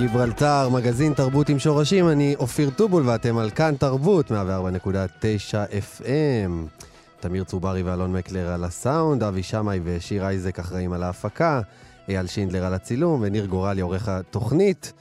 גיברלטר, מגזין תרבות עם שורשים, אני אופיר טובול ואתם על כאן תרבות, 104.9 FM. תמיר צוברי ואלון מקלר על הסאונד, אבי שמאי ושיר אייזק אחראים על ההפקה, אייל שינדלר על הצילום וניר גורלי עורך התוכנית.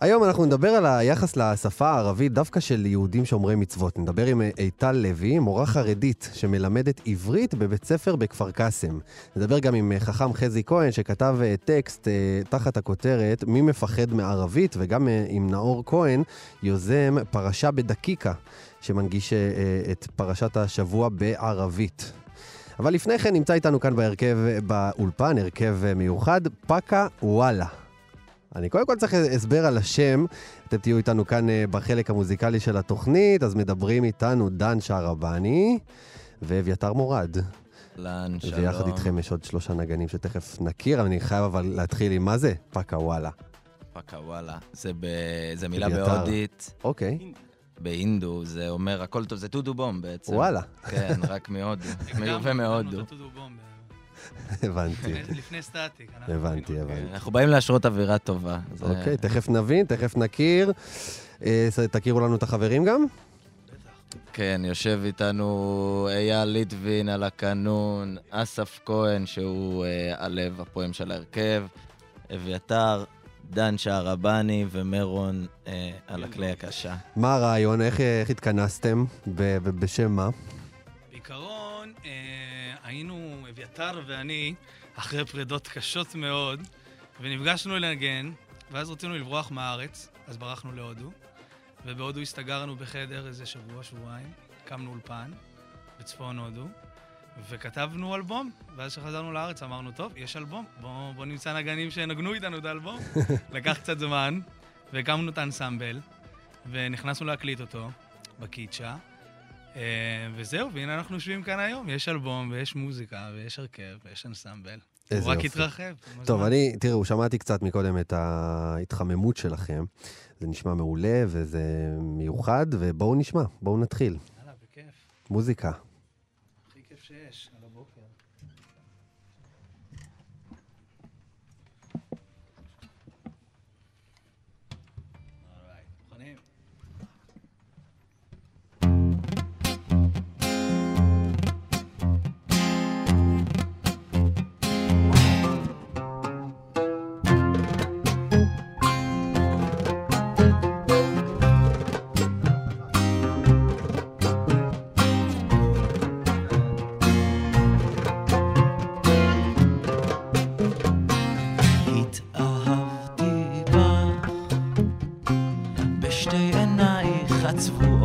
היום אנחנו נדבר על היחס לשפה הערבית דווקא של יהודים שומרי מצוות. נדבר עם איטל לוי, מורה חרדית שמלמדת עברית בבית ספר בכפר קאסם. נדבר גם עם חכם חזי כהן שכתב אה, טקסט אה, תחת הכותרת מי מפחד מערבית, וגם אה, עם נאור כהן, יוזם פרשה בדקיקה, שמנגיש אה, את פרשת השבוע בערבית. אבל לפני כן נמצא איתנו כאן בהרכב, באולפן, הרכב אה, מיוחד, פאקה וואלה. אני קודם כל צריך הסבר על השם. אתם תהיו איתנו כאן אה, בחלק המוזיקלי של התוכנית, אז מדברים איתנו דן שערבני ואביתר מורד. אהלן, שלום. ויחד איתכם יש עוד שלושה נגנים שתכף נכיר, אבל אני חייב אבל להתחיל עם מה זה? פאקה וואלה. פאקה וואלה. זה, ב... זה מילה. בהודית, אוקיי, בהינדו, זה אומר הכל טוב, זה טודו בום בעצם. וואלה, כן, רק מהודו. מיובא מהודו. הבנתי, לפני סטטיק. הבנתי, הבנתי. אנחנו באים להשרות אווירה טובה. אוקיי, תכף נבין, תכף נכיר. אה, תכירו לנו את החברים גם? כן, יושב איתנו אייל ליטבין על הקנון, אסף כהן, שהוא אה, הלב הפועם של ההרכב, אביתר, דן שערבני ומרון אה, על הכלי הקשה. מה הרעיון? איך איך התכנסתם? ב- ב- בשם מה? בעיקרון, אה, היינו, אביתר ואני, אחרי פרידות קשות מאוד, ונפגשנו לנגן, ואז רצינו לברוח מהארץ, אז ברחנו להודו, ובהודו הסתגרנו בחדר איזה שבוע, שבועיים, הקמנו אולפן בצפון הודו, וכתבנו אלבום, ואז כשחזרנו לארץ אמרנו, טוב, יש אלבום, בואו בוא נמצא נגנים שינגנו איתנו את האלבום. לקח קצת זמן, והקמנו את האנסמבל, ונכנסנו להקליט אותו בקיצ'ה. אה, וזהו, והנה אנחנו יושבים כאן היום. יש אלבום, ויש מוזיקה, ויש הרכב, ויש אנסמבל. איזה הוא רק יופי. התרחב. טוב. אני, תראו, שמעתי קצת מקודם את ההתחממות שלכם. זה נשמע מעולה וזה מיוחד, ובואו נשמע, בואו נתחיל. יאללה, בכיף. מוזיקה. הכי כיף שיש, That's.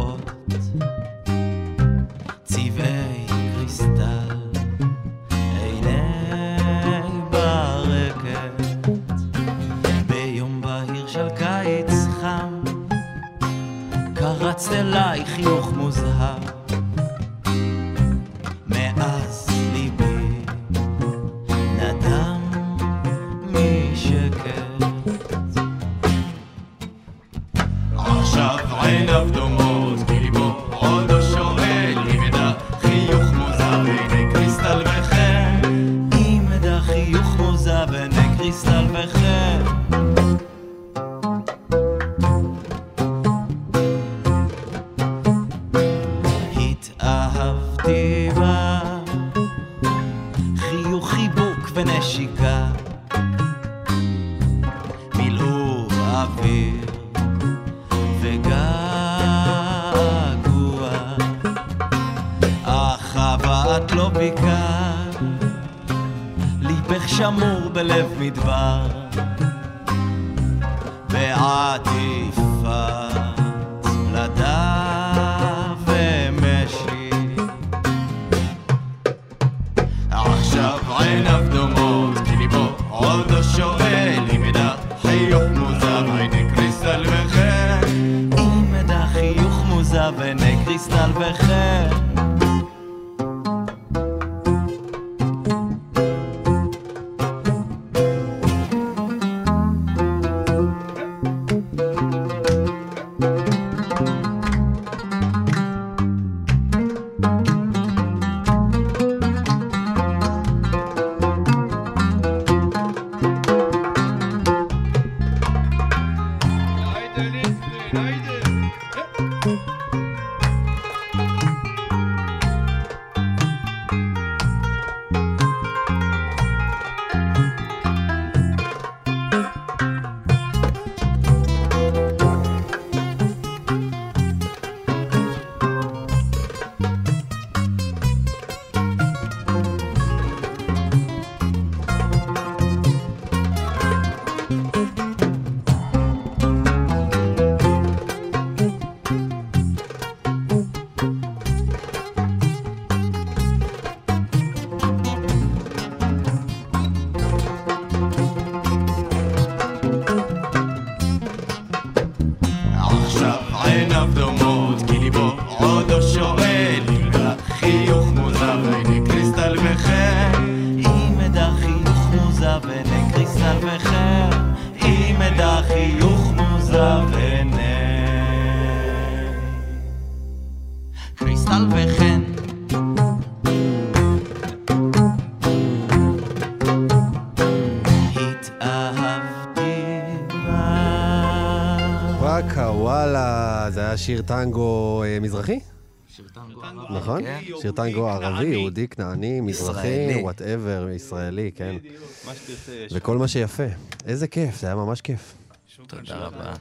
אוויר וגעגוע. אך הבאת לא ביקר, ליבך שמור בלב מדבר, בעטיפת לדעת. קריסטל שיר טנגו אה, מזרחי? שיר טנגו ערבי, נכון? כן. שיר טנגו ערבי. יהודי, כנעני, מזרחי. whatever, ישראלי, כן. יש. וכל מה שיפה. איזה כיף, זה היה ממש כיף. תודה. רבה.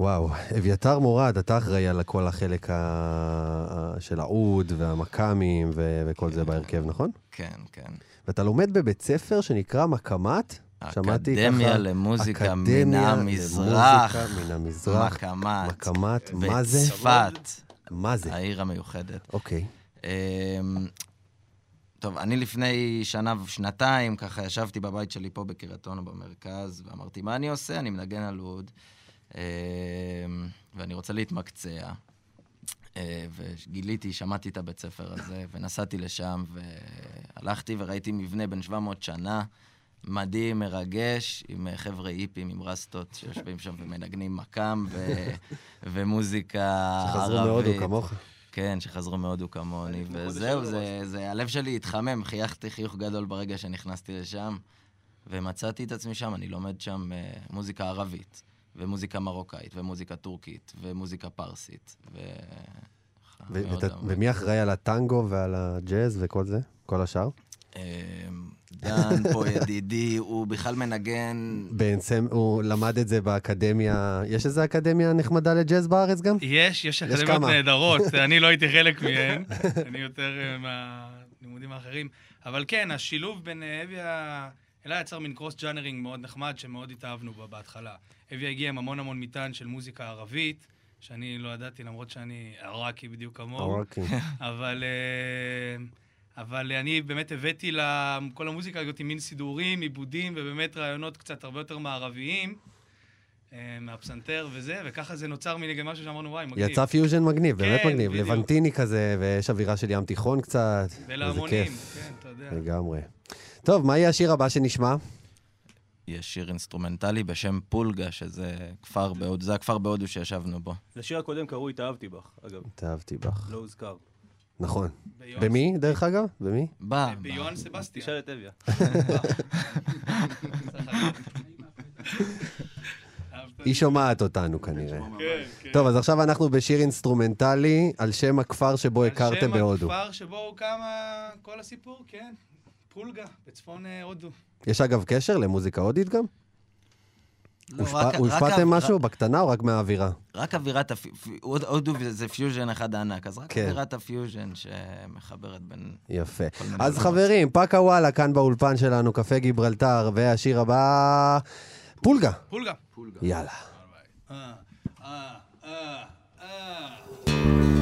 וואו, אביתר מורד, אתה אחראי על כל החלק ה- של העוד והמקאמים ו- וכל זה בהרכב, נכון? כן, כן. ואתה לומד בבית ספר שנקרא מקאמאת? שמעתי אקדמיה ככה- למוזיקה מן אקדמיה המזרח. מן המזרח. מקמת. מקמת, מה זה? בצפת, מה זה? העיר המיוחדת. אוקיי. אמ, טוב, אני לפני שנה ושנתיים, ככה ישבתי בבית שלי פה בקריית אונו במרכז, ואמרתי, מה אני עושה? אני מנגן על אוד, אמ, ואני רוצה להתמקצע. אה, וגיליתי, שמעתי את הבית ספר הזה, ונסעתי לשם, והלכתי וראיתי מבנה בן 700 שנה, מדהים, מרגש, עם אה, חבר'ה היפים, עם רסטות, שיושבים שם ומנגנים מקאם ו- ומוזיקה ערבית. שחזרו מהודו כמוך. כן, שחזרו מהודו כמוני, וזהו, זה, זה, הלב שלי התחמם, חייכתי חיוך גדול ברגע שנכנסתי לשם, ומצאתי את עצמי שם, אני לומד שם אה, מוזיקה ערבית, ומוזיקה מרוקאית, ומוזיקה טורקית, ומוזיקה פרסית, ו... ו- ות-. ומי אחראי על הטנגו ועל הג'אז וכל זה? כל השאר? אה, דן פה ידידי, הוא בכלל מנגן... בעצם הוא למד את זה באקדמיה, יש איזה אקדמיה נחמדה לג'אז בארץ גם? יש, יש יש אקדמיות כמה. נהדרות, אני לא הייתי חלק מהן, אני יותר אה, מהלימודים האחרים. אבל כן, השילוב בין אה, אביה... אלה יצר מין קרוס ג'אנרינג מאוד נחמד, שמאוד התאהבנו בה בהתחלה. אביה הגיע עם המון המון מטען של מוזיקה ערבית, שאני לא ידעתי, למרות שאני עראקי בדיוק כמוהו. אוקיי. אבל, אה, אבל אני באמת הבאתי לכל המוזיקה הזאת מין סידורים, עיבודים, ובאמת רעיונות קצת הרבה יותר מערביים, אה, מהפסנתר וזה, וככה זה נוצר מין משהו שאמרנו, וואי, מגניב. יצא פיוז'ן מגניב, באמת כן, מגניב. בדיוק. לבנטיני כזה, ויש אווירה של ים תיכון קצת. ולהמונים, כיף. כן, אתה יודע. לגמרי. טוב, מה יהיה השיר הבא שנשמע? יש שיר אינסטרומנטלי בשם פולגה, שזה כפר בהודו, זה הכפר בהודו שישבנו בו. לשיר הקודם קראו התאהבתי בך, אגב, התאהבתי בך. לא הוזכר. נכון. במי, דרך אגב? במי? בא, ביואן. סבסטיאן. תשאל את אביה. היא שומעת אותנו כנראה. כן, כן. טוב, אז עכשיו אנחנו בשיר אינסטרומנטלי על שם הכפר שבו על הכרתם בהודו. שם הכפר שבו הוקם כל הסיפור, כן. פולגה, בצפון אה, הודו. יש אגב קשר למוזיקה הודית גם? לא, הושפע- רק- רק הושפעתם משהו בקטנה או רק מהאווירה? רק אווירת הפיוז'ן, הודו זה פיוז'ן אחד ענק, אז רק כן. אווירת הפיוז'ן שמחברת בין... יפה. אז. חברים, פאקה וואלה, כאן באולפן שלנו, קפה גיברלטר, והשיר הבא, פולגה. פולגה. יאללה. אה, אה, אה, אה.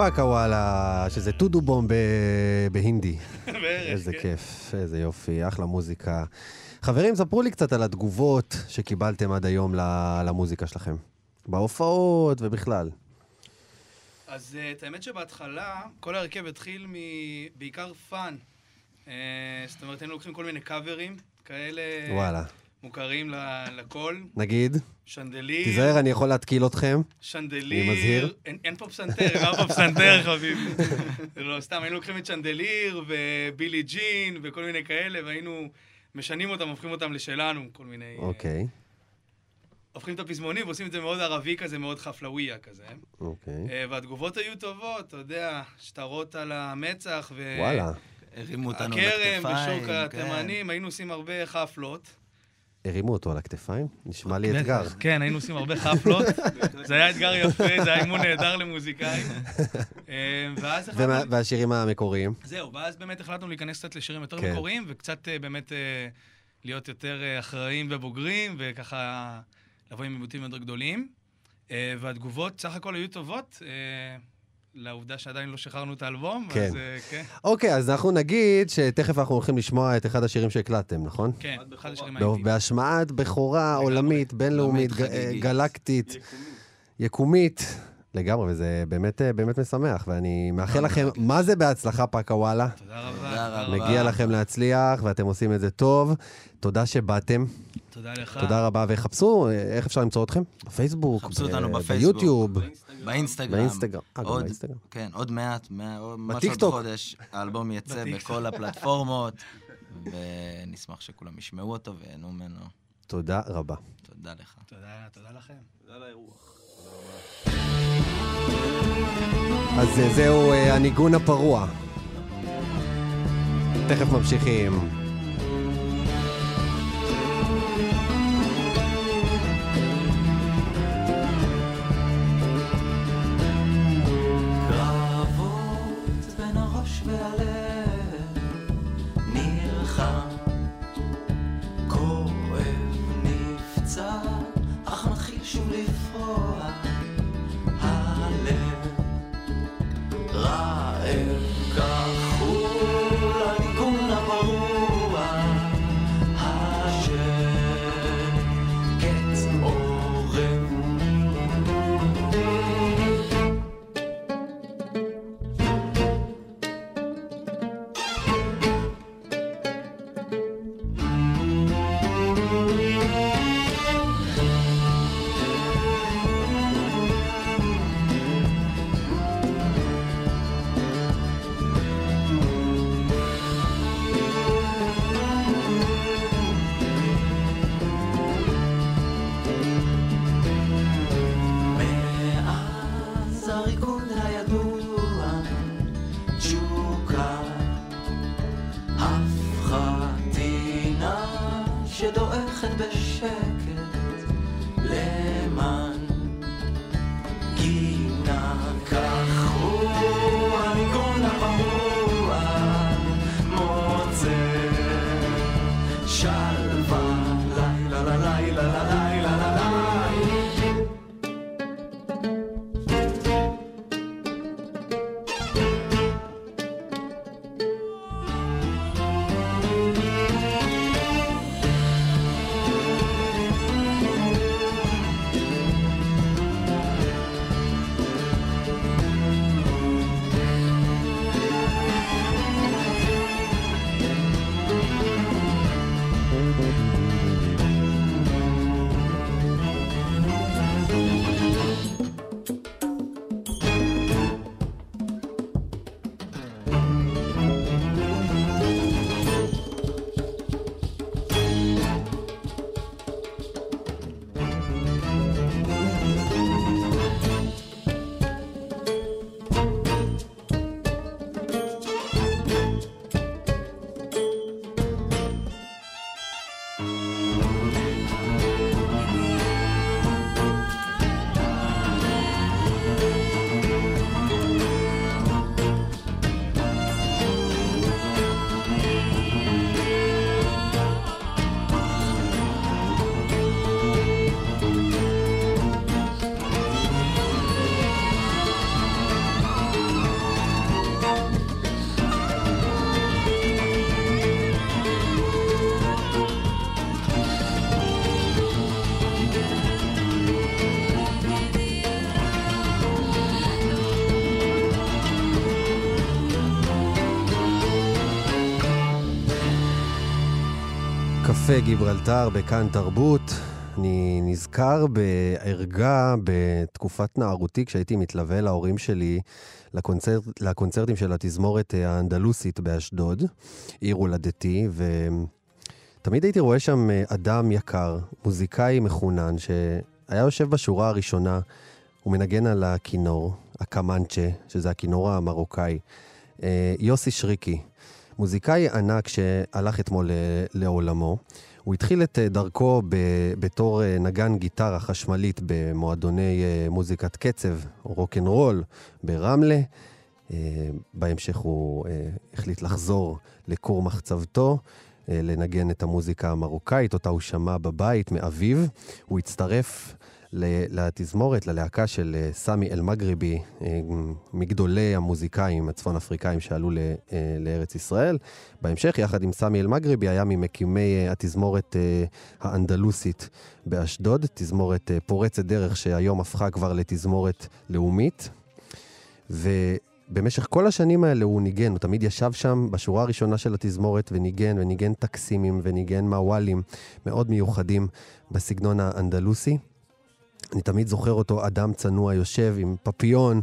פאקה וואלה, שזה tudo bom בהינדי. איזה כן. כיף, איזה יופי, אחלה מוזיקה. חברים, ספרו לי קצת על התגובות שקיבלתם עד היום למוזיקה שלכם. בהופעות ובכלל. אז אה, את האמת שבהתחלה, כל ההרכב התחיל מבעיקר fun. אה, זאת אומרת, היינו לוקחים כל מיני קאברים, כאלה וואלה. מוכרים ל- לכל. נגיד, שנדליר. תיזהר, אני יכול להתקיל אתכם. שנדליר. אני מזהיר. אין, אין פה פסנתר, אין פה פסנתר, חביבי. זה לא, סתם, היינו לוקחים את שנדליר ובילי ג'ין וכל מיני כאלה, והיינו משנים אותם, הופכים אותם לשלנו, כל מיני... אה, אוקיי, הופכים את הפזמונים ועושים את זה מאוד ערבי כזה, מאוד חפלאוויה כזה. אוקיי. אה, והתגובות היו טובות, אתה יודע, שטרות על המצח, ו... וואלה. הרימו אותנו הכרם לכתפיים. ושוק כן. התימנים, היינו עושים הרבה חפלות. הרימו אותו על הכתפיים? נשמע לי אתגר. כן, היינו עושים הרבה חפלות. זה היה אתגר יפה, זה היה אימון נהדר למוזיקאים. אה, ואז החלטנו... והשירים המקוריים? זהו, ואז באמת החלטנו להיכנס קצת לשירים יותר כן. מקוריים, וקצת אה, באמת אה, להיות יותר אה, אחראיים ובוגרים, וככה לבוא עם עיבותים יותר גדולים. והתגובות סך הכל היו טובות, לעובדה שעדיין לא שחררנו את האלבום, כן. אז אה, כן, אוקיי, אז אנחנו נגיד שתכף אנחנו הולכים לשמוע את אחד השירים שהקלטתם, נכון? כן. אחד השירים האיטיים. בהשמעת בכורה עולמית, בינלאומית, חגיגית. גלקטית. יקומית. לגמרי, וזה באמת אה, באמת משמח, ואני מאחל לכם, מה זה בהצלחה פאקה וואלה? תודה רבה. תודה רבה. מגיע לכם להצליח, ואתם עושים את זה טוב. תודה שבאתם, תודה לך. תודה רבה, וחפשו, אה, איך אפשר למצוא אתכם? בפייסבוק, חפשו ב- אותנו בפייסבוק. ביוטיוב, באינסטגרם. באינסטגרם. אה, גם עוד, באינסטגרם. כן, עוד מעט, מה- עוד-. חודש, האלבום יצא. בכל הפלטפורמות, ונשמח שכולם ישמעו אותו וייהנו ממנו. תודה רבה. תודה לך. תודה, תודה לכם. תודה על האירוח. אז אה, זהו אה, הניגון הפרוע. תכף ממשיכים. שדועכת בשקט קפה גיברלטר בכאן תרבות. אני נזכר בערגה בתקופת נערותי, כשהייתי מתלווה להורים שלי לקונצרט, לקונצרטים של התזמורת האנדלוסית באשדוד, עיר הולדתי, ותמיד הייתי רואה שם אדם יקר, מוזיקאי מחונן, שהיה יושב בשורה הראשונה, הוא מנגן על הכינור, הקמנצ'ה, שזה הכינור המרוקאי. אה, יוסי שריקי, מוזיקאי ענק שהלך אתמול אה, לעולמו. הוא התחיל את אה, דרכו ב- בתור אה, נגן גיטרה חשמלית במועדוני מוזיקת קצב, רוקנרול, ברמלה. בהמשך הוא החליט לחזור לכור מחצבתו, לנגן את המוזיקה המרוקאית, אותה הוא שמע בבית מאביו. הוא הצטרף לתזמורת, ללהקה של אה, סמי אל-מגריבי, אה, מגדולי המוזיקאים הצפון אפריקאים שעלו אה, לארץ ישראל. בהמשך, יחד עם סמי אל-מגריבי, היה ממקימי התזמורת האנדלוסית באשדוד, תזמורת פורצת דרך שהיום הפכה כבר לתזמורת לאומית. ובמשך כל השנים האלה הוא ניגן, הוא תמיד ישב שם בשורה הראשונה של התזמורת וניגן, וניגן טקסימים וניגן מוואלים מאוד מיוחדים בסגנון האנדלוסי. אני תמיד זוכר אותו אדם צנוע יושב עם פפיון,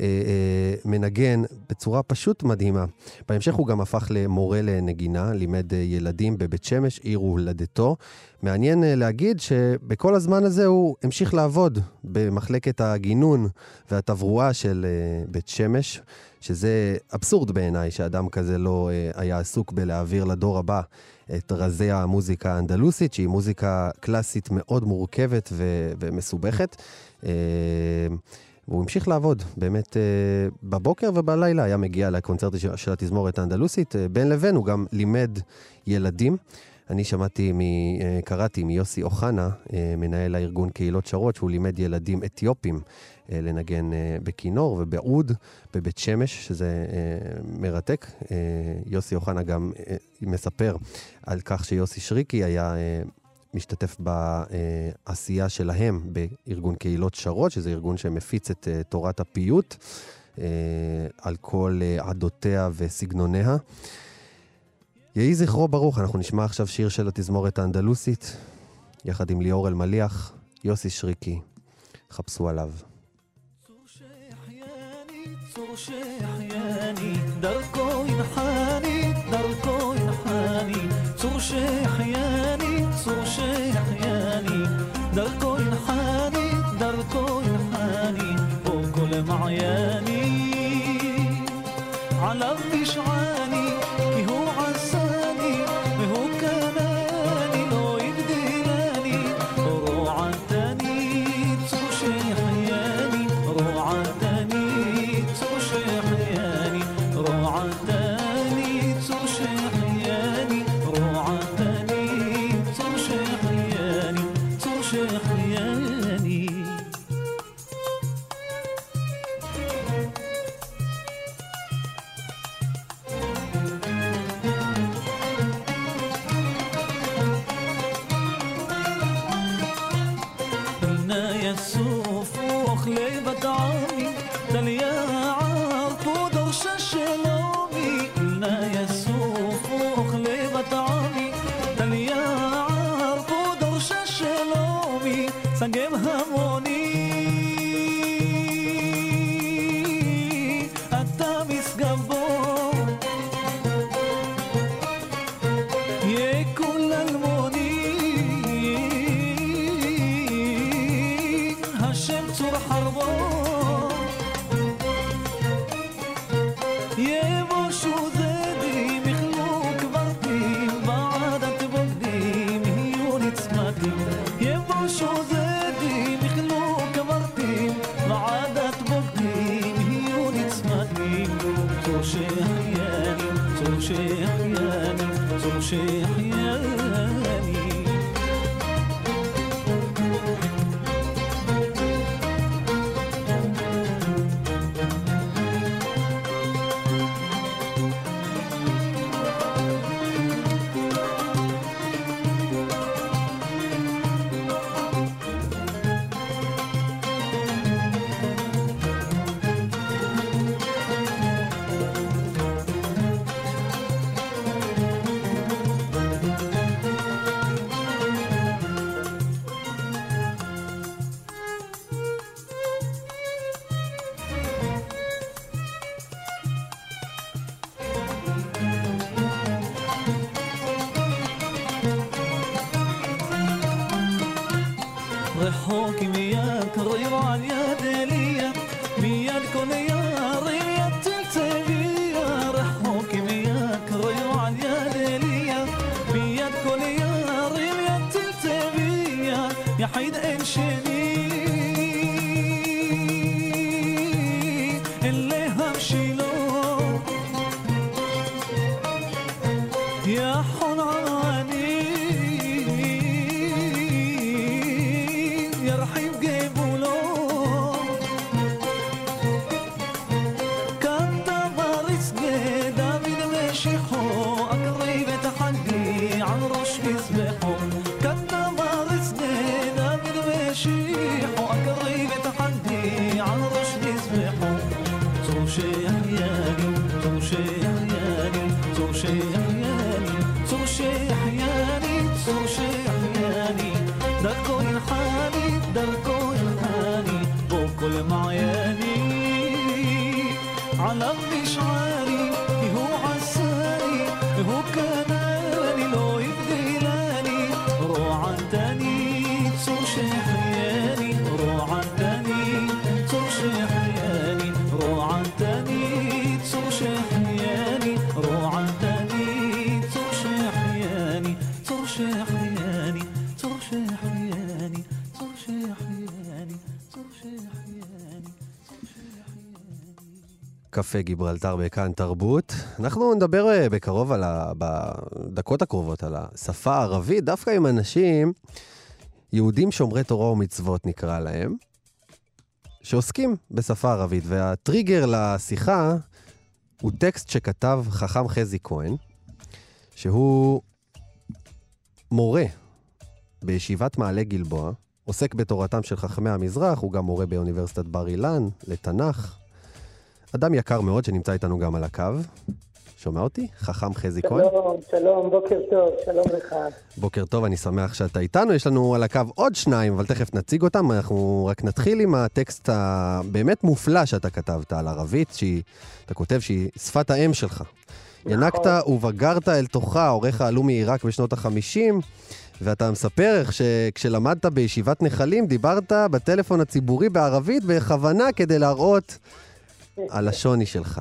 אה, אה, מנגן בצורה פשוט מדהימה. בהמשך הוא גם הפך למורה לנגינה, לימד אה, ילדים בבית שמש, עיר הולדתו. מעניין אה, להגיד שבכל הזמן הזה הוא המשיך לעבוד במחלקת הגינון והתברואה של אה, בית שמש, שזה אבסורד בעיניי שאדם כזה לא אה, היה עסוק בלהעביר לדור הבא את רזי המוזיקה האנדלוסית, שהיא מוזיקה קלאסית מאוד מורכבת ו- ומסובכת. אה, והוא המשיך לעבוד, באמת, אה, בבוקר ובלילה היה מגיע לקונצרט של- התזמורת האנדלוסית. אה, בין לבין הוא גם לימד ילדים. אני שמעתי, מ, אה, קראתי מיוסי אוחנה, אה, מנהל הארגון קהילות שרות, שהוא לימד ילדים אתיופים אה, לנגן בכינור ובעוד בבית שמש, שזה מרתק. יוסי אוחנה גם מספר על כך שיוסי שריקי היה משתתף בעשייה שלהם בארגון קהילות שרות, שזה ארגון שמפיץ את תורת הפיוט על כל עדותיה וסגנוניה. יהי זכרו ברוך, אנחנו נשמע עכשיו שיר של התזמורת האנדלוסית, יחד עם ליאור אלמליח, יוסי שריקי, חפשו עליו. צור שהחייני, דרכו ינחני, דרכו ינחני, צור שהחייני, קפה גיברלטר בכאן תרבות. אנחנו נדבר אה, בקרוב, על ה... בדקות הקרובות, על השפה הערבית, דווקא עם אנשים, יהודים שומרי תורה ומצוות נקרא להם, שעוסקים בשפה ערבית. והטריגר לשיחה הוא טקסט שכתב חכם חזי כהן, שהוא מורה בישיבת מעלה גלבוע, עוסק בתורתם של חכמי המזרח, הוא גם מורה באוניברסיטת בר אילן, לתנ"ך. אדם יקר מאוד שנמצא איתנו גם על הקו. שומע אותי? חכם חזי כהן. שלום, שלום, בוקר טוב, שלום לך. בוקר טוב, אני שמח שאתה איתנו. יש לנו על הקו עוד שניים, אבל תכף נציג אותם. אנחנו רק נתחיל עם הטקסט הבאמת מופלא שאתה כתבת על ערבית, שאתה כותב שהיא שפת האם שלך. ינקת ובגרת אל תוכה, הוריך עלו מעיראק בשנות ה-50, ואתה מספר איך שכשלמדת בישיבת נחלים, דיברת בטלפון הציבורי בערבית בכוונה כדי להראות על השוני שלך.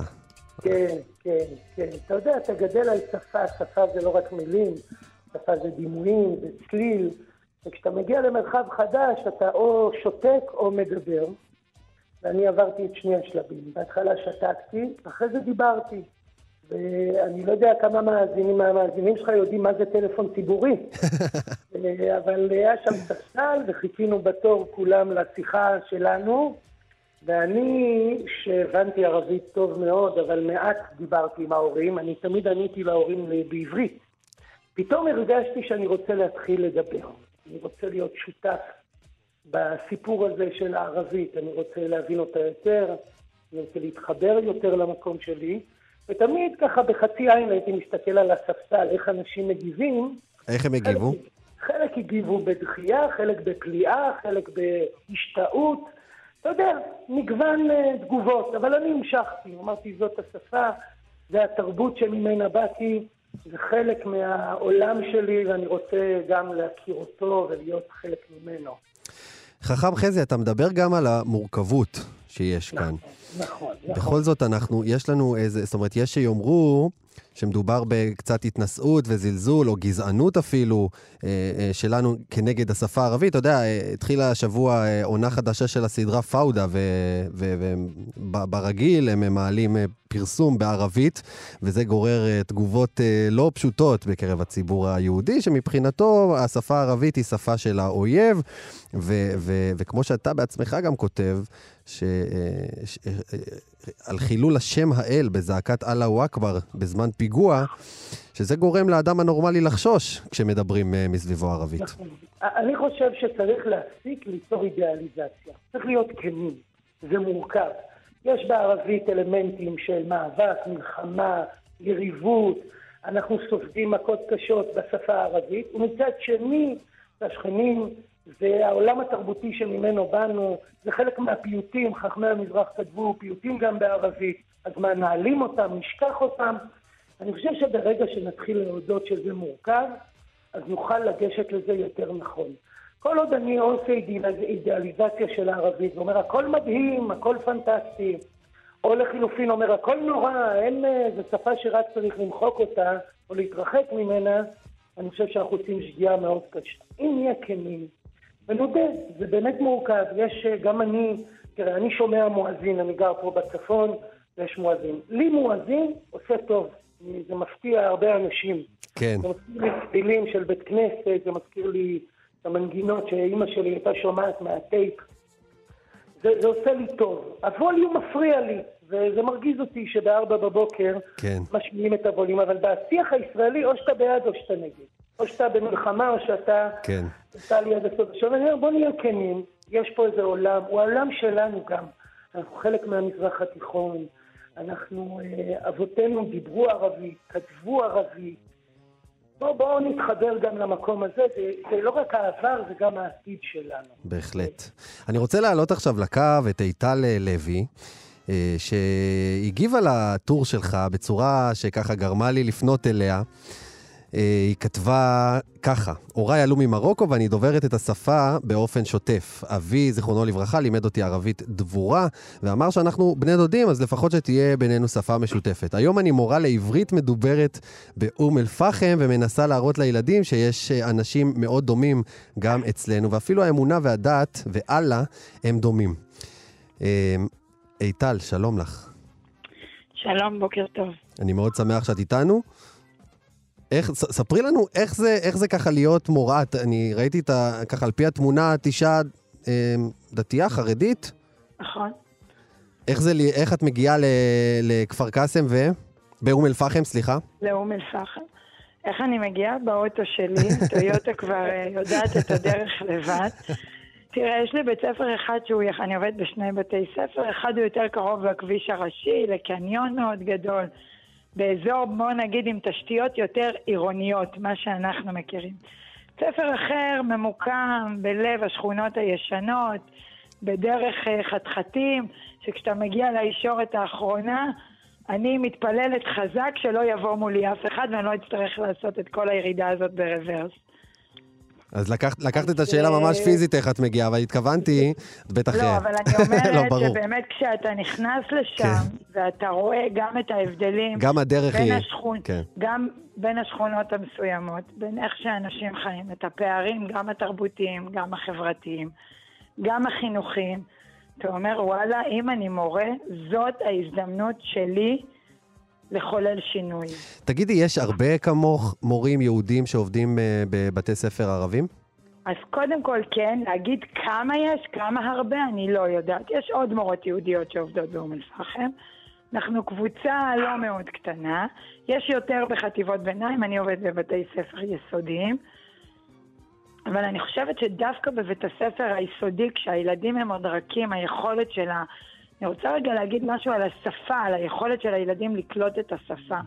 כן, כן, כן. אתה יודע, אתה גדל על שפה, שפה זה לא רק מילים, שפה זה דימויים, זה צליל, וכשאתה מגיע למרחב חדש, אתה או שותק או מדבר. ואני עברתי את שני השלבים. בהתחלה שתקתי, אחרי זה דיברתי. ואני לא יודע כמה מאזינים מהמאזינים שלך יודעים מה זה טלפון ציבורי. אה, אבל היה שם ספסל וחיכינו בתור כולם לשיחה שלנו. ואני, שהבנתי ערבית טוב מאוד, אבל מעט דיברתי עם ההורים, אני תמיד עניתי להורים בעברית. פתאום הרגשתי שאני רוצה להתחיל לדבר. אני רוצה להיות שותף בסיפור הזה של הערבית. אני רוצה להבין אותה יותר, אני רוצה להתחבר יותר למקום שלי. ותמיד ככה בחצי עין הייתי מסתכל על הספסל, איך אנשים מגיבים. איך הם הגיבו? חלק, חלק הגיבו בדחייה, חלק בפליאה, חלק בהשתאות. אתה יודע, מגוון uh, תגובות, אבל אני המשכתי, אמרתי זאת השפה, זה התרבות שממנה באתי, זה חלק מהעולם שלי ואני רוצה גם להכיר אותו ולהיות חלק ממנו. חכם חזי, אתה מדבר גם על המורכבות שיש כאן. נכון, נכון. בכל זאת, אנחנו, יש לנו איזה, זאת אומרת, יש שיאמרו שמדובר בקצת התנשאות וזלזול, או גזענות אפילו, אה, אה, שלנו כנגד השפה הערבית. אתה יודע, אה, התחילה השבוע אה, עונה חדשה של הסדרה פאודה, וברגיל הם מעלים אה, פרסום בערבית, וזה גורר תגובות לא פשוטות בקרב הציבור היהודי, שמבחינתו השפה הערבית היא שפה של האויב, וכמו שאתה בעצמך גם כותב, ש- אה, ש- אה, אה, על חילול השם האל בזעקת אללהו אכבר בזמן פיגוע, שזה גורם לאדם הנורמלי לחשוש כשמדברים מסביבו ערבית. נכון. אני חושב שצריך להפסיק ליצור אידיאליזציה. צריך להיות כנים. זה מורכב. יש בערבית אלמנטים של מאבק, מלחמה, יריבות. אנחנו סופגים מכות קשות בשפה הערבית, ומצד שני, השכנים והעולם התרבותי שממנו באנו, זה חלק מהפיוטים, חכמי המזרח כתבו פיוטים גם בערבית, אז מה, נעלים אותם, נשכח אותם? אני חושב שברגע שנתחיל להודות שזה מורכב, אז נוכל לגשת לזה יותר נכון. כל עוד אני עושה אידיאליזציה של הערבית, ואומר הכל מדהים, הכל פנטסטי, או לחילופין אומר הכל נורא, אין, זו שפה שרק צריך למחוק אותה, או להתרחק ממנה, אני חושב שאנחנו עושים שגיאה מאוד קשה. אם נהיה כנים, ונודה, זה באמת מורכב. יש, גם אני, תראה, אני שומע מואזין, אני גר פה בצפון, ויש מואזין. לי מואזין עושה טוב, זה מפתיע הרבה אנשים. כן. זה מזכיר לי תפילים של בית כנסת, זה מזכיר לי את המנגינות שאימא שלי הייתה שומעת מהטייפ. זה, זה עושה לי טוב. הווליום מפריע לי, וזה מרגיז אותי שבארבע בבוקר כן. משמיעים את הווליום, אבל בשיח הישראלי או שאתה בעד או שאתה נגד. או שאתה במלחמה או שאתה... כן. אתה לי עד הסוף. עכשיו אני אומר, בוא נהיה כנים, יש פה איזה עולם, הוא העולם שלנו גם. אנחנו חלק מהמזרח התיכון, אנחנו, אה, אבותינו דיברו ערבית, כתבו ערבית. בואו בוא נתחבר גם למקום הזה, זה, זה לא רק העבר, זה גם העתיד שלנו. בהחלט. אני רוצה להעלות עכשיו לקו את איטל אה, לוי. אה, שהגיבה לטור שלך בצורה שככה גרמה לי לפנות אליה. אה, היא כתבה ככה, הוריי עלו ממרוקו ואני דוברת את השפה באופן שוטף. אבי, זיכרונו לברכה, לימד אותי ערבית דבורה, ואמר שאנחנו בני דודים, אז לפחות שתהיה בינינו שפה משותפת. היום אני מורה לעברית מדוברת באום אל-פחם, ומנסה להראות לילדים שיש אה, אנשים מאוד דומים גם אצלנו, ואפילו האמונה והדת ואללה הם דומים. איטל, שלום לך. שלום, בוקר טוב. אני מאוד שמח שאת איתנו. איך, ספרי לנו איך זה, איך זה ככה להיות מורה. אני ראיתי את ה... ככה על פי התמונה, את אישה אה, דתייה, חרדית. נכון. איך, זה, איך את מגיעה ל, לכפר קאסם ו... באום אל-פחם, סליחה? לאום אל-פחם. איך אני מגיעה? באוטו שלי, טויוטה כבר אה, יודעת את הדרך לבד. תראה, יש לי בית ספר אחד שהוא, אני עובדת בשני בתי ספר, אחד הוא יותר קרוב לכביש הראשי, לקניון מאוד גדול, באזור, בוא נגיד, עם תשתיות יותר עירוניות, מה שאנחנו מכירים. ספר אחר ממוקם בלב השכונות הישנות, בדרך אה, חתחתים, שכשאתה מגיע לישורת האחרונה, אני מתפללת חזק שלא יבוא מולי אף אחד ואני לא אצטרך לעשות את כל הירידה הזאת ברוורס. אז לקחת, לקחת את השאלה ממש פיזית איך את מגיעה, אבל התכוונתי, את בטח... לא, אבל אני אומרת לא, שבאמת כשאתה נכנס לשם, כן. ואתה רואה גם את ההבדלים... גם הדרך היא... השכון, כן. גם בין השכונות המסוימות, בין איך שאנשים חיים, את הפערים, גם התרבותיים, גם החברתיים, גם החינוכיים. אתה אומר, וואלה, אם אני מורה, זאת ההזדמנות שלי לחולל שינוי. תגידי, יש הרבה כמוך מורים יהודים שעובדים uh, בבתי ספר ערבים? אז קודם כל כן, להגיד כמה יש, כמה הרבה, אני לא יודעת. יש עוד מורות יהודיות שעובדות באום אל-פחם. אנחנו קבוצה לא מאוד קטנה. יש יותר בחטיבות ביניים, אני עובדת בבתי ספר יסודיים. אבל אני חושבת שדווקא בבית הספר היסודי, כשהילדים הם עוד רכים, היכולת שלה אני רוצה רגע להגיד משהו על השפה, על היכולת של הילדים לקלוט את השפה.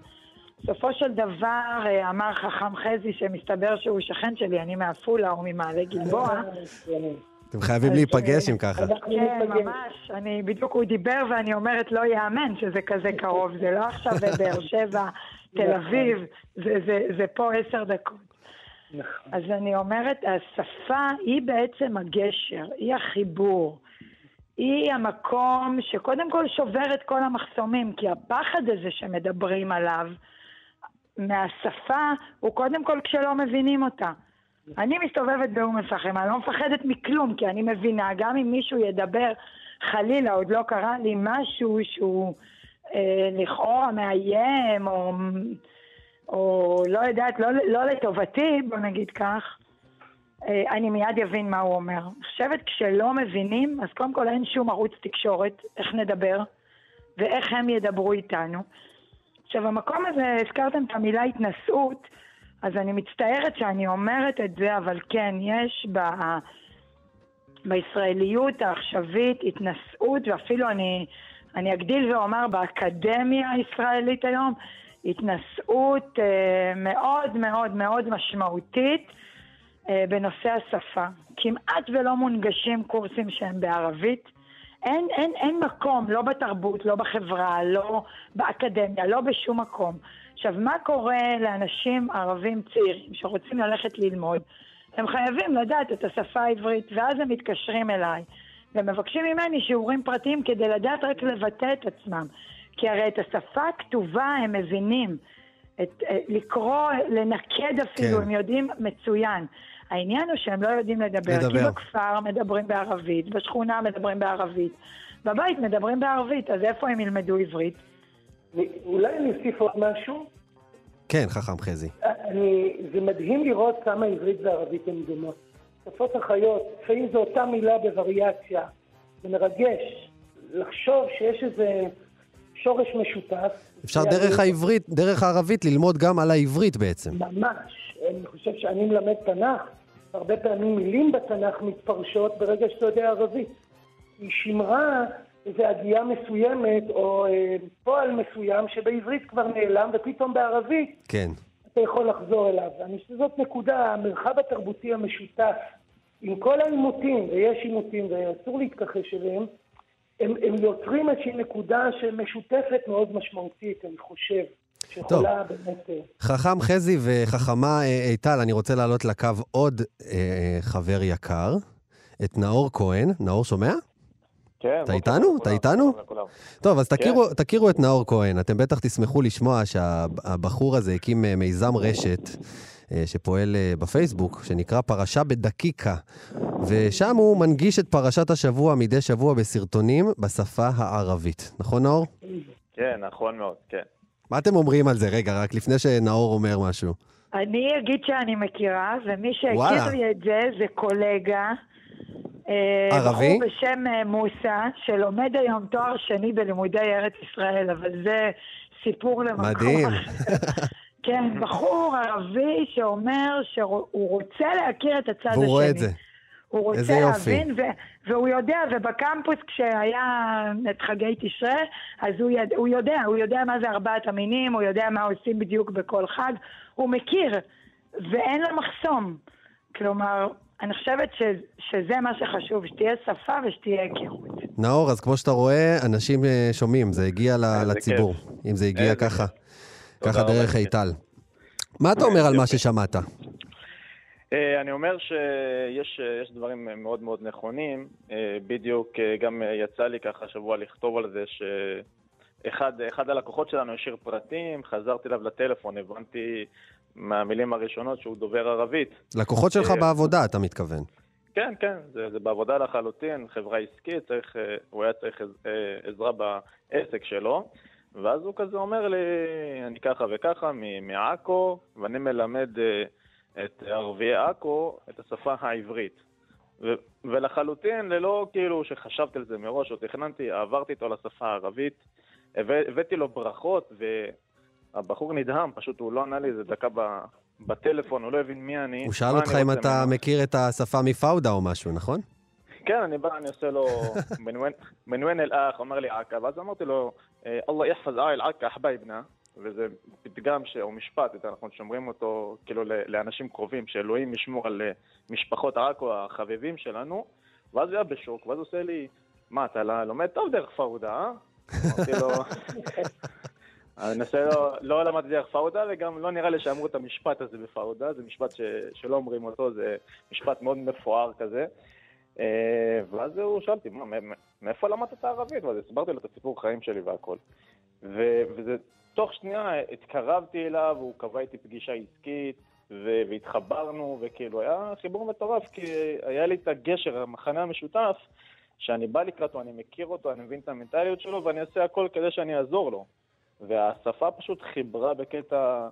בסופו של דבר אה, אמר חכם חזי, שמסתבר שהוא שכן שלי, אני מעפולה או ממעלה גלבוע. אתם חייבים להיפגש אם ככה. כן, ממש. אני, בדיוק הוא דיבר ואני אומרת, לא יאמן שזה כזה קרוב. זה לא עכשיו בבאר שבע, תל אביב, זה פה עשר דקות. נכון. אז אני אומרת, השפה היא בעצם הגשר, היא החיבור. היא המקום שקודם כל שובר את כל המחסומים, כי הפחד הזה שמדברים עליו מהשפה הוא קודם כל כשלא מבינים אותה. אני מסתובבת באום אל-פחם, אני לא מפחדת מכלום, כי אני מבינה, גם אם מישהו ידבר, חלילה, עוד לא קרה לי משהו שהוא אה, לכאורה מאיים, או, או לא יודעת, לא, לא לטובתי, בוא נגיד כך, אני מיד אבין מה הוא אומר. אני חושבת כשלא מבינים, אז קודם כל אין שום ערוץ תקשורת, איך נדבר, ואיך הם ידברו איתנו. עכשיו, המקום הזה, הזכרתם את המילה התנשאות, אז אני מצטערת שאני אומרת את זה, אבל כן, יש ב... בישראליות העכשווית התנשאות, ואפילו אני, אני אגדיל ואומר באקדמיה הישראלית היום, התנשאות אה, מאוד מאוד מאוד משמעותית. אה, בנושא השפה. כמעט ולא מונגשים קורסים שהם בערבית. אין, אין, אין מקום, לא בתרבות, לא בחברה, לא באקדמיה, לא בשום מקום. עכשיו, מה קורה לאנשים ערבים צעירים שרוצים ללכת ללמוד? הם חייבים לדעת את השפה העברית, ואז הם מתקשרים אליי ומבקשים ממני שיעורים פרטיים כדי לדעת רק לבטא את עצמם. כי הרי את השפה הכתובה הם מבינים. את, אה, לקרוא, לנקד אפילו, כן. הם יודעים מצוין. העניין הוא שהם לא יודעים לדבר, לדבר. כי בכפר מדברים בערבית, בשכונה מדברים בערבית, בבית מדברים בערבית, אז איפה הם ילמדו עברית? אולי אני אוסיף עוד משהו? כן, חכם חזי. אני, זה מדהים לראות כמה עברית וערבית הן דומות. שפות אחיות, לפעמים זו אותה מילה בווריאציה. זה מרגש לחשוב שיש איזה שורש משותף. אפשר דרך העברית, דרך הערבית, ללמוד גם על העברית בעצם. ממש. אני חושב שאני מלמד תנ"ך, הרבה פעמים מילים בתנ"ך מתפרשות ברגע שאתה יודע ערבית. היא שימרה איזו הגייה מסוימת או אה, פועל מסוים שבעברית כבר נעלם ופתאום בערבית כן. אתה יכול לחזור אליו. אני חושב שזאת נקודה, המרחב התרבותי המשותף, עם כל העימותים, ויש עימותים ואסור להתכחש אליהם, הם, הם יוצרים איזושהי נקודה שמשותפת מאוד משמעותית, אני חושב, שיכולה באמת... אה, חכם חזי וחכמה אה, איטל, אני רוצה להעלות לקו עוד אה, חבר יקר, את נאור כהן. נאור, שומע? כן. אתה איתנו? טוב אתה איתנו? טוב, אז כן. תכירו, תכירו את נאור כהן. אתם בטח תשמחו לשמוע שהבחור הזה הקים אה, מיזם רשת אה, שפועל אה, בפייסבוק, שנקרא פרשה בדקיקה. ושם הוא מנגיש את פרשת השבוע מדי שבוע בסרטונים בשפה הערבית. נכון, נאור? כן, נכון מאוד, כן. מה אתם אומרים על זה? רגע, רק לפני שנאור אומר משהו. אני אגיד שאני מכירה, ומי שהכיר וואלה. לי את זה זה קולגה. אה, ערבי? בחור בשם אה, מוסא, שלומד היום תואר שני בלימודי ארץ ישראל, אבל זה סיפור למקום מדהים. כן, בחור ערבי שאומר שהוא רוצה להכיר את הצד השני. והוא רואה את זה. הוא רוצה. להבין, ו- והוא יודע, ובקמפוס כשהיה את חגי תשרה, אז הוא, יד- הוא יודע, הוא יודע מה זה ארבעת המינים, הוא יודע מה עושים בדיוק בכל חג, הוא מכיר, ואין לו מחסום. כלומר, אני חושבת ש- שזה מה שחשוב, שתהיה שפה ושתהיה היכרות. נאור, אז כמו שאתה רואה, אנשים אה, שומעים, זה הגיע לציבור. אם זה הגיע ככה, ככה דרך. איטל. מה אתה אומר על מה ששמעת? אה, אני אומר שיש אה, דברים מאוד מאוד נכונים. אה, בדיוק גם יצא לי ככה השבוע לכתוב על זה שאחד אחד הלקוחות שלנו השאיר פרטים, חזרתי אליו לטלפון, הבנתי מהמילים הראשונות שהוא דובר ערבית. לקוחות שלך בעבודה, אתה מתכוון. כן, כן, זה, זה בעבודה לחלוטין, חברה עסקית, צריך, הוא היה צריך עז- אה, עזרה בעסק שלו, ואז הוא כזה אומר לי, אני ככה וככה, מעכו, ואני מלמד את ערביי עכו את השפה העברית. ו- ולחלוטין, ללא כאילו שחשבתי על זה מראש או תכננתי, עברתי איתו לשפה הערבית, הבא- הבאתי לו ברכות, והבחור נדהם, פשוט הוא לא ענה לי איזה דקה ב... בטלפון, הוא לא הבין מי אני. הוא שאל אותך אם אתה ממנו. מכיר את השפה מפאודה או משהו, נכון? כן, אני בא, אני עושה לו, "מן ווין- מן ווין אל-אח? אומר לי עכא, ואז אמרתי לו, "אה, אללה יחפז אל עכא חבייבנה, וזה פתגם ש- או משפט, אתה- אנחנו שומרים אותו כאילו לאנשים קרובים, שאלוהים ישמור על אה, משפחות עכו החביבים שלנו, ואז הוא היה בשוק, ואז הוא עושה לי, מה, אתה ל- לומד טוב דרך פאודה, אה? אמרתי לו, אני מנסה לא, לא למדתי דרך פאודה, וגם לא נראה לי שאמרו את המשפט הזה בפאודה, זה משפט ש, שלא אומרים אותו, זה משפט מאוד מפואר כזה. אה, ואז הוא שאל אותי, "מה, מ- מ- מאיפה למדת את הערבית? ואז הסברתי לו את הסיפור חיים שלי והכל. ו- וזה, תוך שנייה התקרבתי אליו, הוא קבע איתי פגישה עסקית, והתחברנו, וכאילו היה חיבור מטורף, כי היה לי את הגשר, המחנה המשותף, שאני בא לקראתו, אני מכיר אותו, אני מבין את המנטליות שלו, ואני אעשה הכל כדי שאני אעזור לו. והשפה פשוט חיברה בקטע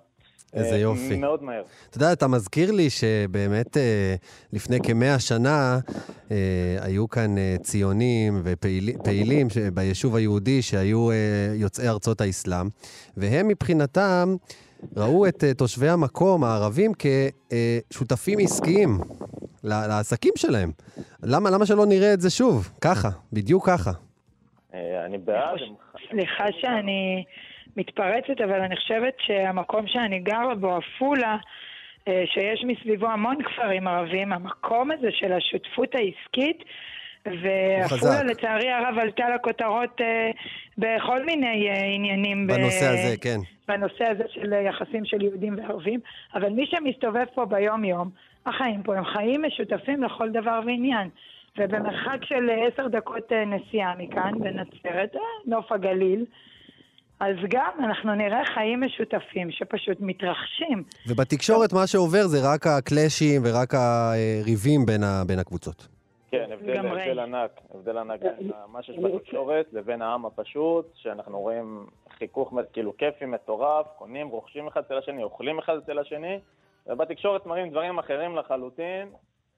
איזה אה, יופי. מאוד מהר. אתה יודע, אתה מזכיר לי שבאמת אה, לפני כמאה שנה אה, היו כאן ציונים ופעילים ביישוב היהודי שהיו יוצאי ארצות האסלאם, והם מבחינתם ראו את תושבי המקום, הערבים, כשותפים עסקיים לעסקים שלהם. למה, למה שלא נראה את זה שוב? ככה, בדיוק ככה. אני בעד. סליחה שאני מתפרצת, אבל אני חושבת שהמקום שאני גרה בו, עפולה, אה, שיש מסביבו המון כפרים ערבים, המקום הזה של השותפות העסקית, ועפולה. לצערי הרב עלתה לכותרות אה, בכל מיני אה, עניינים. ב- בנושא הזה, כן. בנושא הזה של יחסים של יהודים וערבים, אבל מי שמסתובב פה ביום-יום, החיים פה הם חיים משותפים לכל דבר ועניין. ובמרחק של אה, עשר דקות אה, נסיעה מכאן, בנצרת, אה, נוף הגליל, אז גם אנחנו נראה חיים משותפים שפשוט מתרחשים. ובתקשורת מה שעובר זה רק הקלאשים ורק הריבים בין, ה, בין הקבוצות. כן, הבדל. הבדל ענק, הבדל ענק בין מה שיש בתקשורת לבין העם הפשוט, שאנחנו רואים חיכוך כאילו כיפי מטורף, קונים, רוכשים אחד אצל השני, אוכלים אחד אצל השני, ובתקשורת מראים דברים אחרים לחלוטין,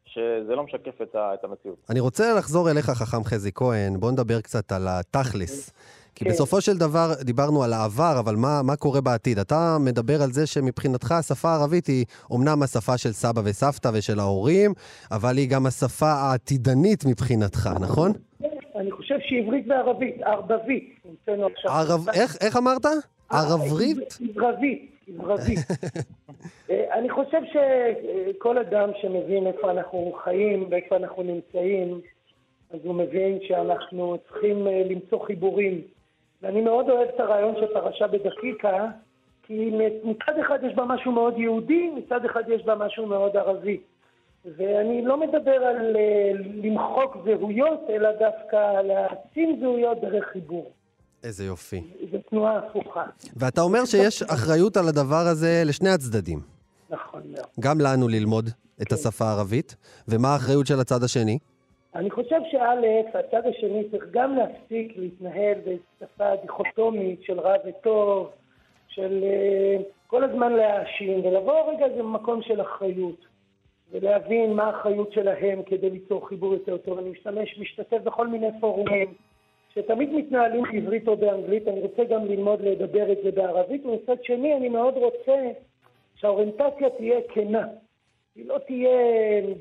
שזה לא משקף את, ה, את המציאות. אני רוצה לחזור אליך, חכם חזי כהן, בוא נדבר קצת על התכלס. כי כן. בסופו של דבר דיברנו על העבר, אבל מה, מה קורה בעתיד? אתה מדבר על זה שמבחינתך השפה הערבית היא אומנם השפה של סבא וסבתא ושל ההורים, אבל היא גם השפה העתידנית מבחינתך, נכון? אני חושב שעברית וערבית, ערבבית, המצאנו עכשיו. ערב... איך, איך אמרת? ערברית? עברית, עברית. אה, אני חושב שכל אדם שמבין איפה אנחנו חיים ואיפה אנחנו נמצאים, אז הוא מבין שאנחנו צריכים אה, למצוא חיבורים. ואני מאוד אוהב את הרעיון של פרשה בדקיקה, כי מצד אחד יש בה משהו מאוד יהודי, מצד אחד יש בה משהו מאוד ערבי. ואני לא מדבר על אה, למחוק זהויות, אלא דווקא להעצים זהויות דרך חיבור. איזה יופי. זו תנועה הפוכה. ואתה אומר שיש אחריות על הדבר הזה לשני הצדדים. נכון מאוד. גם לנו ללמוד את השפה הערבית, ומה האחריות של הצד השני? אני חושב שא', הצד השני צריך גם להפסיק להתנהל בשפה דיכוטומית של רע וטוב, של uh, כל הזמן להאשים, ולבוא רגע זה מקום של אחריות, ולהבין מה האחריות שלהם כדי ליצור חיבור יותר טוב. אני משתמש, משתתף בכל מיני פורומים שתמיד מתנהלים בעברית או באנגלית, אני רוצה גם ללמוד לדבר את זה בערבית, ומצד שני אני מאוד רוצה שהאוריינטציה תהיה כנה. היא לא תהיה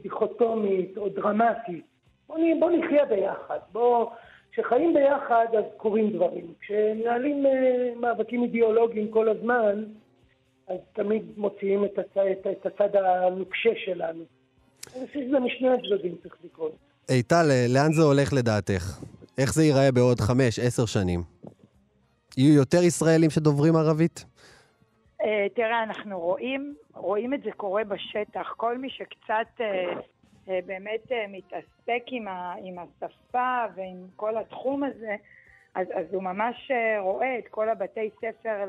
דיכוטומית או דרמטית. בוא, בוא נחיה ביחד, בוא... כשחיים ביחד אז קורים דברים. כשמנהלים uh, מאבקים אידיאולוגיים כל הזמן, אז תמיד מוציאים את הצד, את, את הצד הנוקשה שלנו. אני חושב שזה משני הצדדים צריך לקרות. איטל, לאן זה הולך לדעתך? איך זה ייראה בעוד חמש, עשר שנים? יהיו יותר ישראלים שדוברים ערבית? Uh, תראה, אנחנו רואים, רואים את זה קורה בשטח. כל מי שקצת uh, באמת uh, מתעסק עם, ה, עם השפה ועם כל התחום הזה, אז, אז הוא ממש uh, רואה את כל הבתי ספר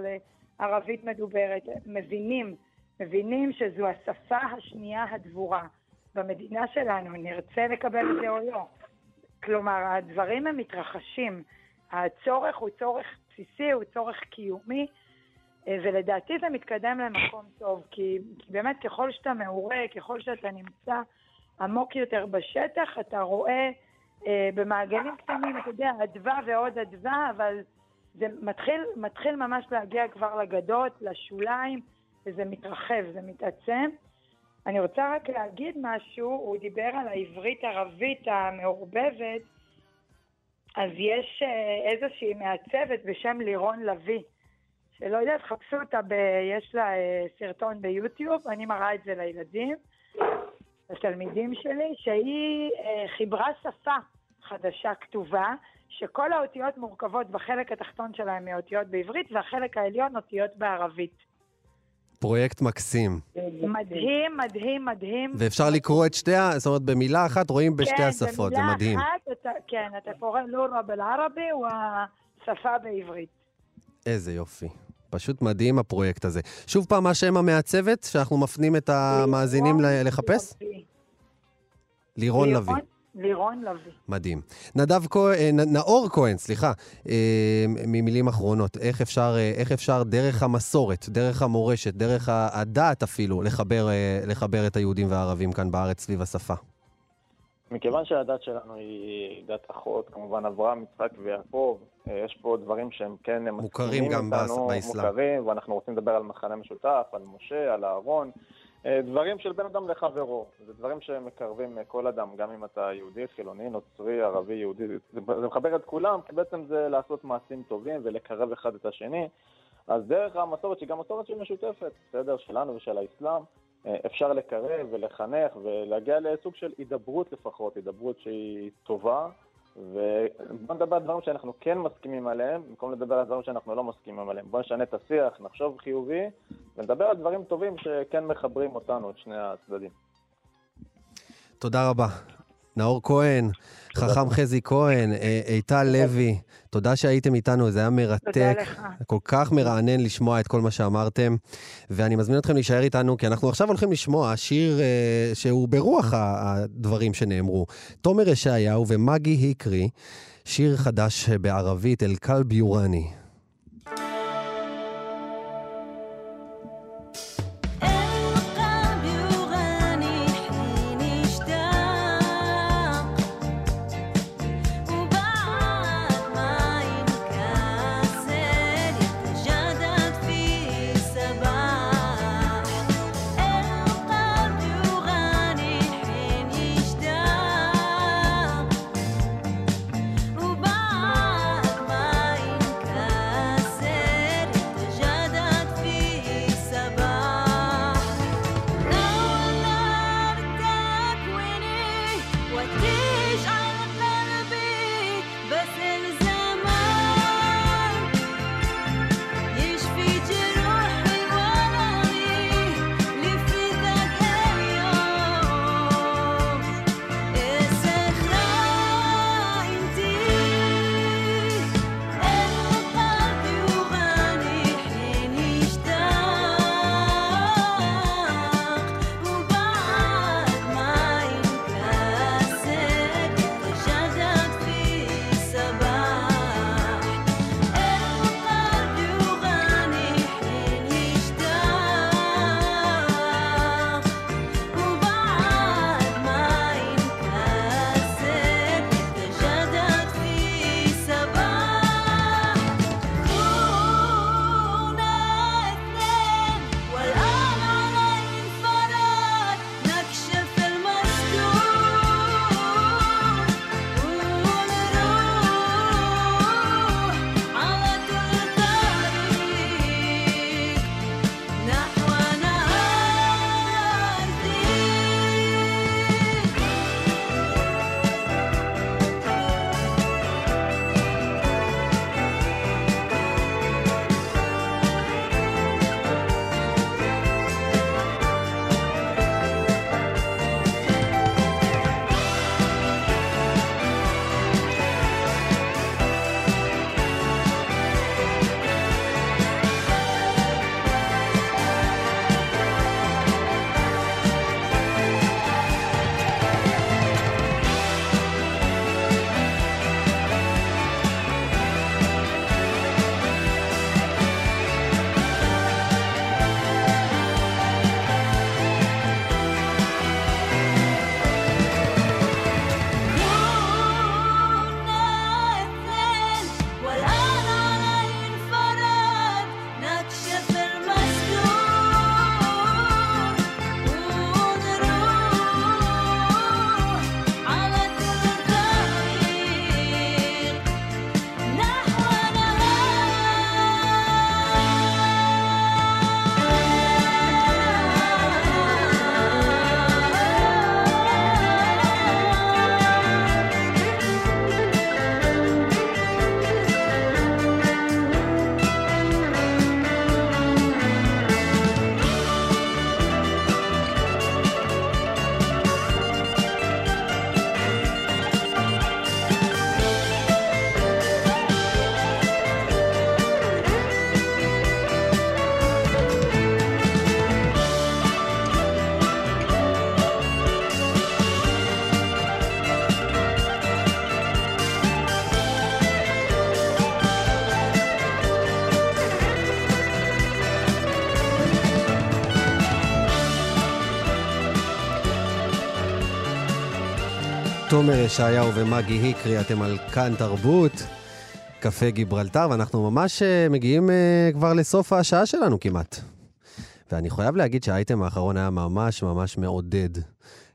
לערבית מדוברת, מבינים, מבינים שזו השפה השנייה הדבורה במדינה שלנו, נרצה לקבל את זה או לא. כלומר, הדברים הם מתרחשים. הצורך הוא צורך בסיסי, הוא צורך קיומי, אה, ולדעתי זה מתקדם למקום טוב, כי, כי באמת ככל שאתה מעורה, ככל שאתה נמצא עמוק יותר בשטח, אתה רואה אה, במעגלים קטנים, אתה יודע, אדווה ועוד אדווה, אבל זה מתחיל, מתחיל ממש להגיע כבר לגדות, לשוליים, וזה מתרחב, זה מתעצם. אני רוצה רק להגיד משהו, הוא דיבר על העברית-ערבית המעורבבת, אז יש אה, איזושהי מעצבת בשם לירון לביא, שלא יודעת, חפשו אותה, ב... יש לה אה, סרטון ביוטיוב, אני מראה את זה לילדים, לתלמידים שלי, שהיא אה, חיברה שפה חדשה כתובה, שכל האותיות מורכבות בחלק התחתון שלהם מאותיות בעברית, והחלק העליון אותיות בערבית. פרויקט מקסים. מדהים, מדהים, מדהים. ואפשר לקרוא את שתי, ה... זאת אומרת, במילה אחת רואים בשתי כן, השפות, זה מדהים. אחת, אתה, כן, אתה קורא לורה בלערבי, הוא השפה בעברית. איזה יופי. פשוט מדהים הפרויקט הזה. שוב פעם, מה שם המעצבת, שאנחנו מפנים את המאזינים לחפש? לירון לביא. לירון לביא. מדהים. נדב כהן, נ- נאור כהן, סליחה, אה, ממילים אחרונות, איך אפשר, אה, איך אפשר דרך המסורת, דרך המורשת, דרך הדת אפילו, לחבר, אה, לחבר את היהודים והערבים כאן בארץ סביב השפה? מכיוון שהדת שלנו היא דת אחות, כמובן אברהם, יצחק ויעקב, אה, יש פה דברים שהם כן מוכרים מסכימים גם באסלאם. מוכרים, ואנחנו רוצים לדבר על מחנה משותף, על משה, על אהרון. אה, דברים של בין אדם לחברו, זה דברים שמקרבים אה, כל אדם, גם אם אתה יהודי, חילוני, נוצרי, ערבי, יהודי, זה, זה מחבר את כולם, כי בעצם זה לעשות מעשים טובים ולקרב אחד את השני. אז דרך המסורת, שהיא גם מסורת שהיא משותפת, בסדר, שלנו ושל האסלאם, אפשר לקרב ולחנך ולהגיע לסוג של הידברות לפחות, הידברות שהיא טובה. ובוא נדבר על דברים שאנחנו כן מסכימים עליהם, במקום לדבר על דברים שאנחנו לא מסכימים עליהם. בוא נשנה את השיח, נחשוב חיובי, ונדבר על דברים טובים שכן מחברים אותנו, את שני הצדדים. תודה רבה. נאור כהן, חכם חזי כהן, אה, איטל לוי, תודה שהייתם איתנו, זה היה מרתק. לך. כל כך מרענן לשמוע את כל מה שאמרתם, ואני מזמין אתכם להישאר איתנו, כי אנחנו עכשיו הולכים לשמוע שיר אה, שהוא ברוח הדברים שנאמרו. תומר ישעיהו ומגי היקרי, שיר חדש בערבית, אל-כלב יורני. תומר ישעיהו ומגי היקרי, אתם על כאן תרבות, קפה גיברלטר, ואנחנו ממש אה, מגיעים אה, כבר לסוף השעה שלנו כמעט. ואני חייב להגיד שהאייטם האחרון היה ממש ממש מעודד.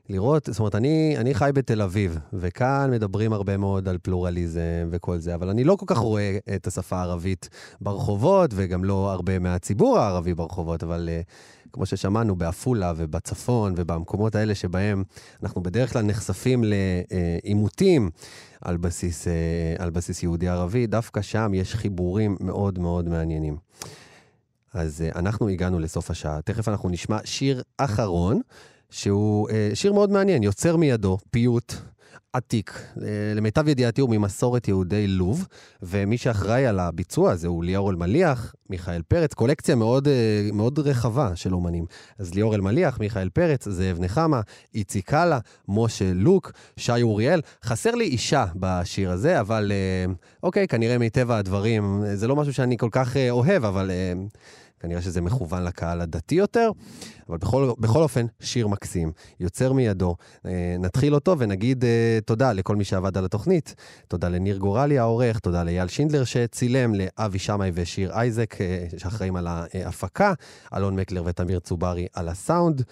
לראות, זאת אומרת, אני, אני חי בתל אביב, וכאן מדברים הרבה מאוד על פלורליזם וכל זה, אבל אני לא כל כך רואה את השפה הערבית ברחובות, וגם לא הרבה מהציבור הערבי ברחובות, אבל uh, כמו ששמענו, בעפולה ובצפון ובמקומות האלה שבהם אנחנו בדרך כלל נחשפים לעימותים על בסיס, uh, על בסיס יהודי-ערבי, דווקא שם יש חיבורים מאוד מאוד מעניינים. אז uh, אנחנו הגענו לסוף השעה. תכף אנחנו נשמע שיר אחרון, שהוא אה, שיר מאוד מעניין, יוצר מידו, פיוט עתיק. אה, למיטב ידיעתי הוא ממסורת יהודי לוב, ומי שאחראי על הביצוע הזה הוא ליאור אלמליח, מיכאל פרץ, קולקציה מאוד, אה, מאוד רחבה של אומנים. אז ליאור אלמליח, מיכאל פרץ, זאב נחמה, איציק קאלה, משה לוק, שי אוריאל. חסר לי אישה בשיר הזה, אבל אה, אוקיי, כנראה מטבע הדברים, זה לא משהו שאני כל כך אוהב, אבל... אה, כנראה שזה מכוון לקהל הדתי יותר, אבל בכל, בכל אופן, שיר מקסים, יוצר מידו. אה, נתחיל אותו ונגיד אה, תודה לכל מי שעבד על התוכנית. תודה לניר גורלי העורך, תודה לאייל שינדלר שצילם, לאבי שמאי ושיר אייזק אה, שאחראים על ההפקה, אלון מקלר ותמיר צוברי על הסאונד.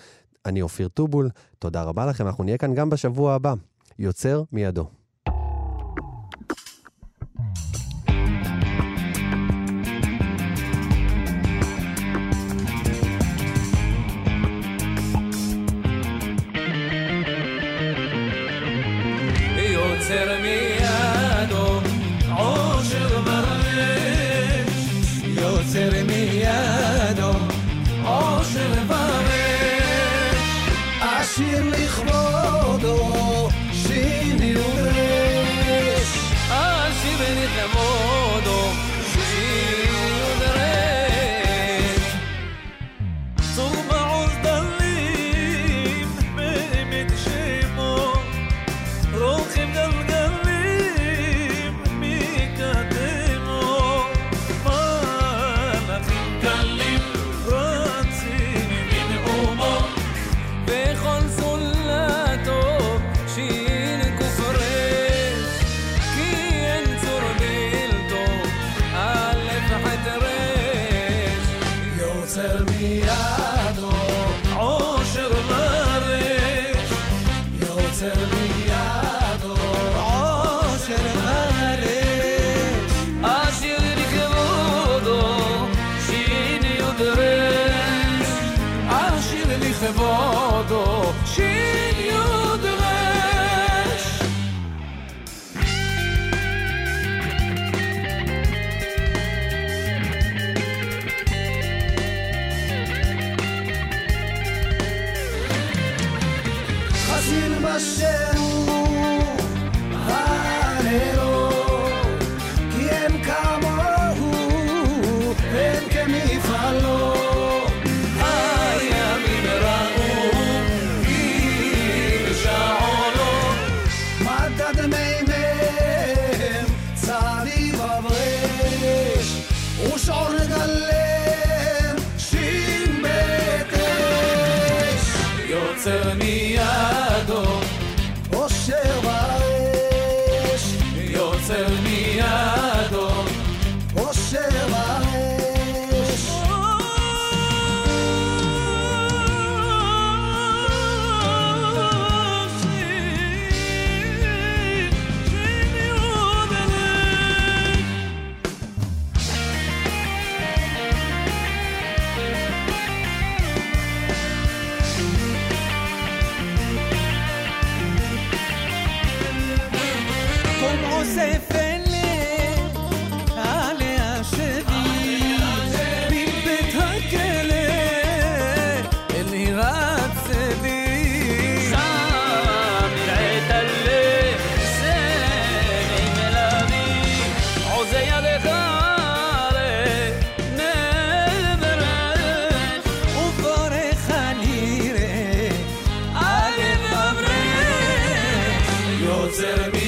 אני אופיר טובול, תודה רבה לכם, אנחנו נהיה כאן גם בשבוע הבא. יוצר מידו. tell me